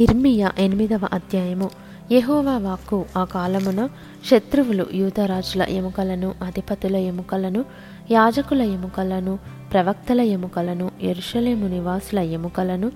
ఇర్మియా ఎనిమిదవ అధ్యాయము. యహోవా వాక్కు ఆ కాలమున శత్రువులు యూతరాజుల ఎముకలను అధిపతుల ఎముకలను యాజకుల ఎముకలను ప్రవక్తల ఎముకలను ఎరుషలేము నివాసుల ఎముకలను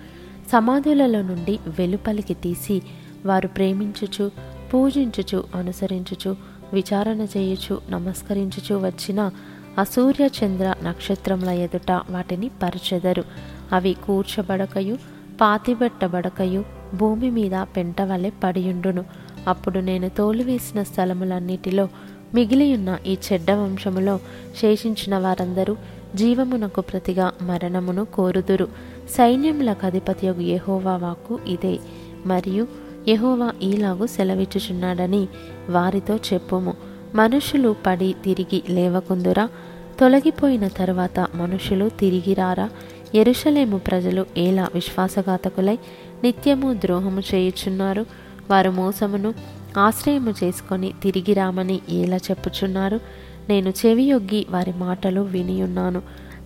సమాధులలో నుండి వెలుపలికి తీసి వారు ప్రేమించుచు పూజించుచు అనుసరించుచు విచారణ చేయుచు నమస్కరించుచు వచ్చిన అసూర్య చంద్ర నక్షత్రముల ఎదుట వాటిని పరచెదరు. అవి కూర్చబడకయు పాతిబెట్టబడకయు భూమి మీద పెంట వలె పడియుండును. అప్పుడు నేను తోలివేసిన స్థలములన్నిటిలో మిగిలియున్న ఈ చెడ్డ వంశములో శేషించిన వారందరూ జీవమునకు ప్రతిగా మరణమును కోరుదురు. సైన్యములకు అధిపతి యహోవా వాక్కు ఇదే. మరియు యహోవా ఈలాగు సెలవిచ్చుచున్నాడని వారితో చెప్పుము. మనుషులు పడి తిరిగి లేవకుందురా. తొలగిపోయిన తరువాత మనుషులు తిరిగిరారా? ఎరుషలేము ప్రజలు ఎలా విశ్వాసఘాతకులై నిత్యము ద్రోహము చేయుచున్నారు? వారు మోసమును ఆశ్రయము చేసుకొని తిరిగి రామని ఎలా చెప్పుచున్నారు? నేను చెవియొగ్గి వారి మాటలు వినియున్నాను.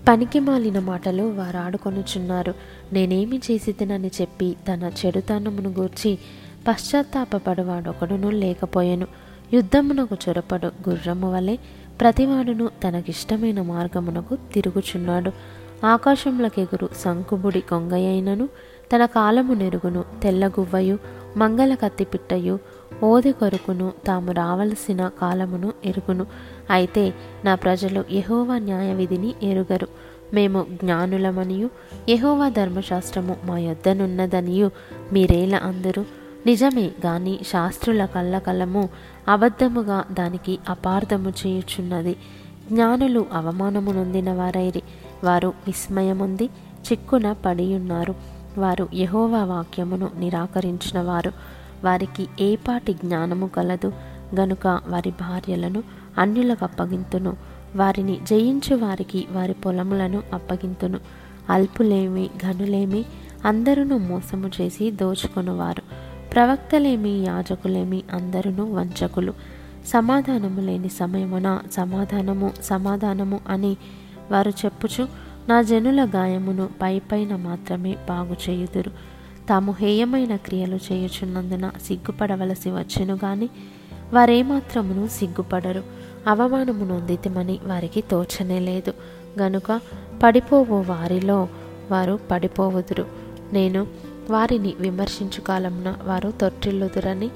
పనికి మాలిన మాటలు వారు ఆడుకొనుచున్నారు. నేనేమి చేసి తినని చెప్పి తన చెడుతనమును గూర్చి పశ్చాత్తాపపడువాడొకడును లేకపోయాను. యుద్ధమునకు చొరపడు గుర్రము వలె ప్రతివాడును తనకిష్టమైన మార్గమునకు తిరుగుచున్నాడు. ఆకాశంలకెగురు శంకుబుడి కొంగయైనను తన కాలము నెరుగును తెల్లగువ్వయు మంగళ కత్తిపిట్టయు ఓది కొరుకును తాము రావలసిన కాలమును ఎరుగును. అయితే నా ప్రజలు యహోవా న్యాయ విధిని ఎరుగరు. మేము జ్ఞానులమనియు యహోవా ధర్మశాస్త్రము మా యొద్దనున్నదనియు మీరేలా అందరూ. నిజమే గాని శాస్త్రుల కళ్ళకలము అబద్ధముగా దానికి అపార్థము చేయుచున్నది. జ్ఞానులు అవమానము నొందిన వారైరి. వారు విస్మయముంది చిక్కున పడియున్నారు. వారు యహోవా వాక్యమును నిరాకరించిన వారు వారికి ఏపాటి జ్ఞానము కలదు. గనుక వారి భార్యలను అన్యులకు అప్పగింతును. వారిని జయించు వారికి వారి పొలములను అప్పగింతును. అల్పులేమి ఘనులేమి అందరూ మోసము చేసి దోచుకొనువారు. ప్రవక్తలేమి యాజకులేమి అందరూ వంచకులు. సమాధానము లేని సమయమున సమాధానము సమాధానము అని వారు చెప్పుచు నా జనుల గాయమును పై పైన మాత్రమే బాగు చేయుదురు. తాము హేయమైన క్రియలు చేయుచున్నందున సిగ్గుపడవలసి వచ్చెను గాని వారేమాత్రమును సిగ్గుపడరు. అవమానము నొందితమని వారికి తోచనే లేదు. గనుక పడిపోవు వారిలో వారు పడిపోవుదురు. నేను వారిని విమర్శించు కాలమున వారు తొట్టిల్లుదురని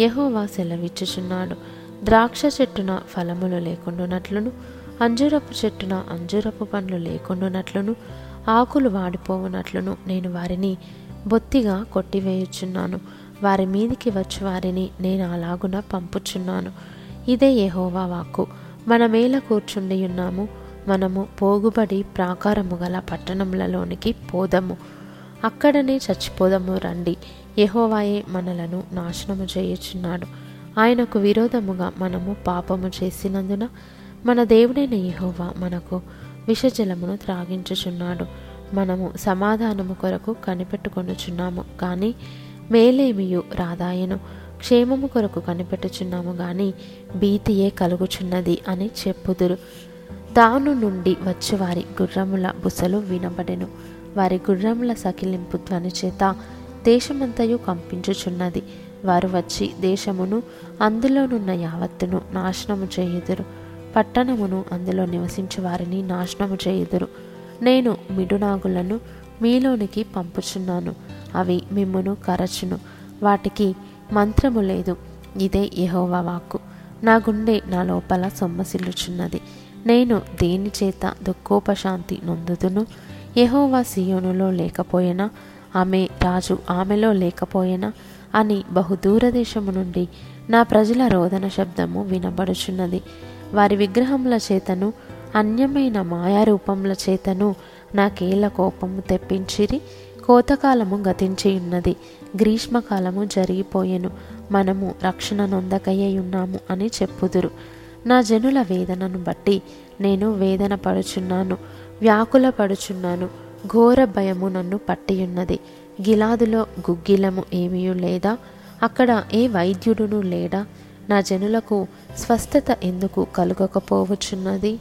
యహోవా సెలవిచ్చుచున్నాడు. ద్రాక్ష చెట్టున ఫలములు లేకుండానట్లును అంజూరపు చెట్టున అంజూరపు పండ్లు లేకుండునట్లును ఆకులు వాడిపోవునట్లును నేను వారిని బొత్తిగా కొట్టివేయుచున్నాను. వారి మీదికి వచ్చి వారిని నేను అలాగున పంపుచున్నాను. ఇదే యహోవా వాక్కు. మనమేల కూర్చుండి ఉన్నాము మనము పోగుబడి ప్రాకారము గల పట్టణములలోనికి పోదము. అక్కడనే చచ్చిపోదము రండి. యహోవాయే మనలను నాశనము చేయుచున్నాడు. ఆయనకు విరోధముగా మనము పాపము చేసినందున మన దేవుడైన యహోవా మనకు విషజలమును త్రాగించుచున్నాడు. మనము సమాధానము కొరకు కనిపెట్టుకొనుచున్నాము. కానీ మేలేమియు రాదాయను? క్షేమము కొరకు కనిపెట్టుచున్నాము గాని భీతియే కలుగుచున్నది అని చెప్పుదురు. దాను నుండి వచ్చి వారి గుర్రముల బుసలు వినబడెను. వారి గుర్రముల సకిలింపు ధ్వని చేత దేశమంతయు కంపించుచున్నది. వారు వచ్చి దేశమును అందులోనున్న యావత్తును నాశనము చేయుదురు. పట్టణమును అందులో నివసించే వారిని నాశనము చేయుదురు. నేను మిడునాగులను మీలోనికి పంపుచున్నాను. అవి మిమ్మును కరచును. వాటికి మంత్రము లేదు. ఇదే యహోవా వాక్కు. నా గుండె నా లోపల సొమ్మసిల్లుచున్నది. నేను దేని చేత దుఃఖోపశాంతి నొందుదును? యహోవా సియోనులో లేకపోయినా? ఆమె రాజు ఆమెలో లేకపోయినా? అని బహుదూరదేశము నుండి నా ప్రజల రోదన శబ్దము వినబడుచున్నది. వారి విగ్రహముల చేతను అన్యమైన మాయారూపముల చేతను నాకేల కోపము తెప్పించిరి. కోతకాలము గతించి ఉన్నది గ్రీష్మకాలము జరిగిపోయెను. మనము రక్షణ నొందకయ్యై ఉన్నాము అని చెప్పుదురు. నా జనుల వేదనను బట్టి నేను వేదన పడుచున్నాను. వ్యాకుల పడుచున్నాను. ఘోర భయము నన్ను పట్టియున్నది. గిలాదులో గుగ్గిలము ఏమీ లేదా? అక్కడ ఏ వైద్యుడును లేడా? నా జనులకు స్వస్థత ఎందుకు కలుగకపోవచ్చున్నది?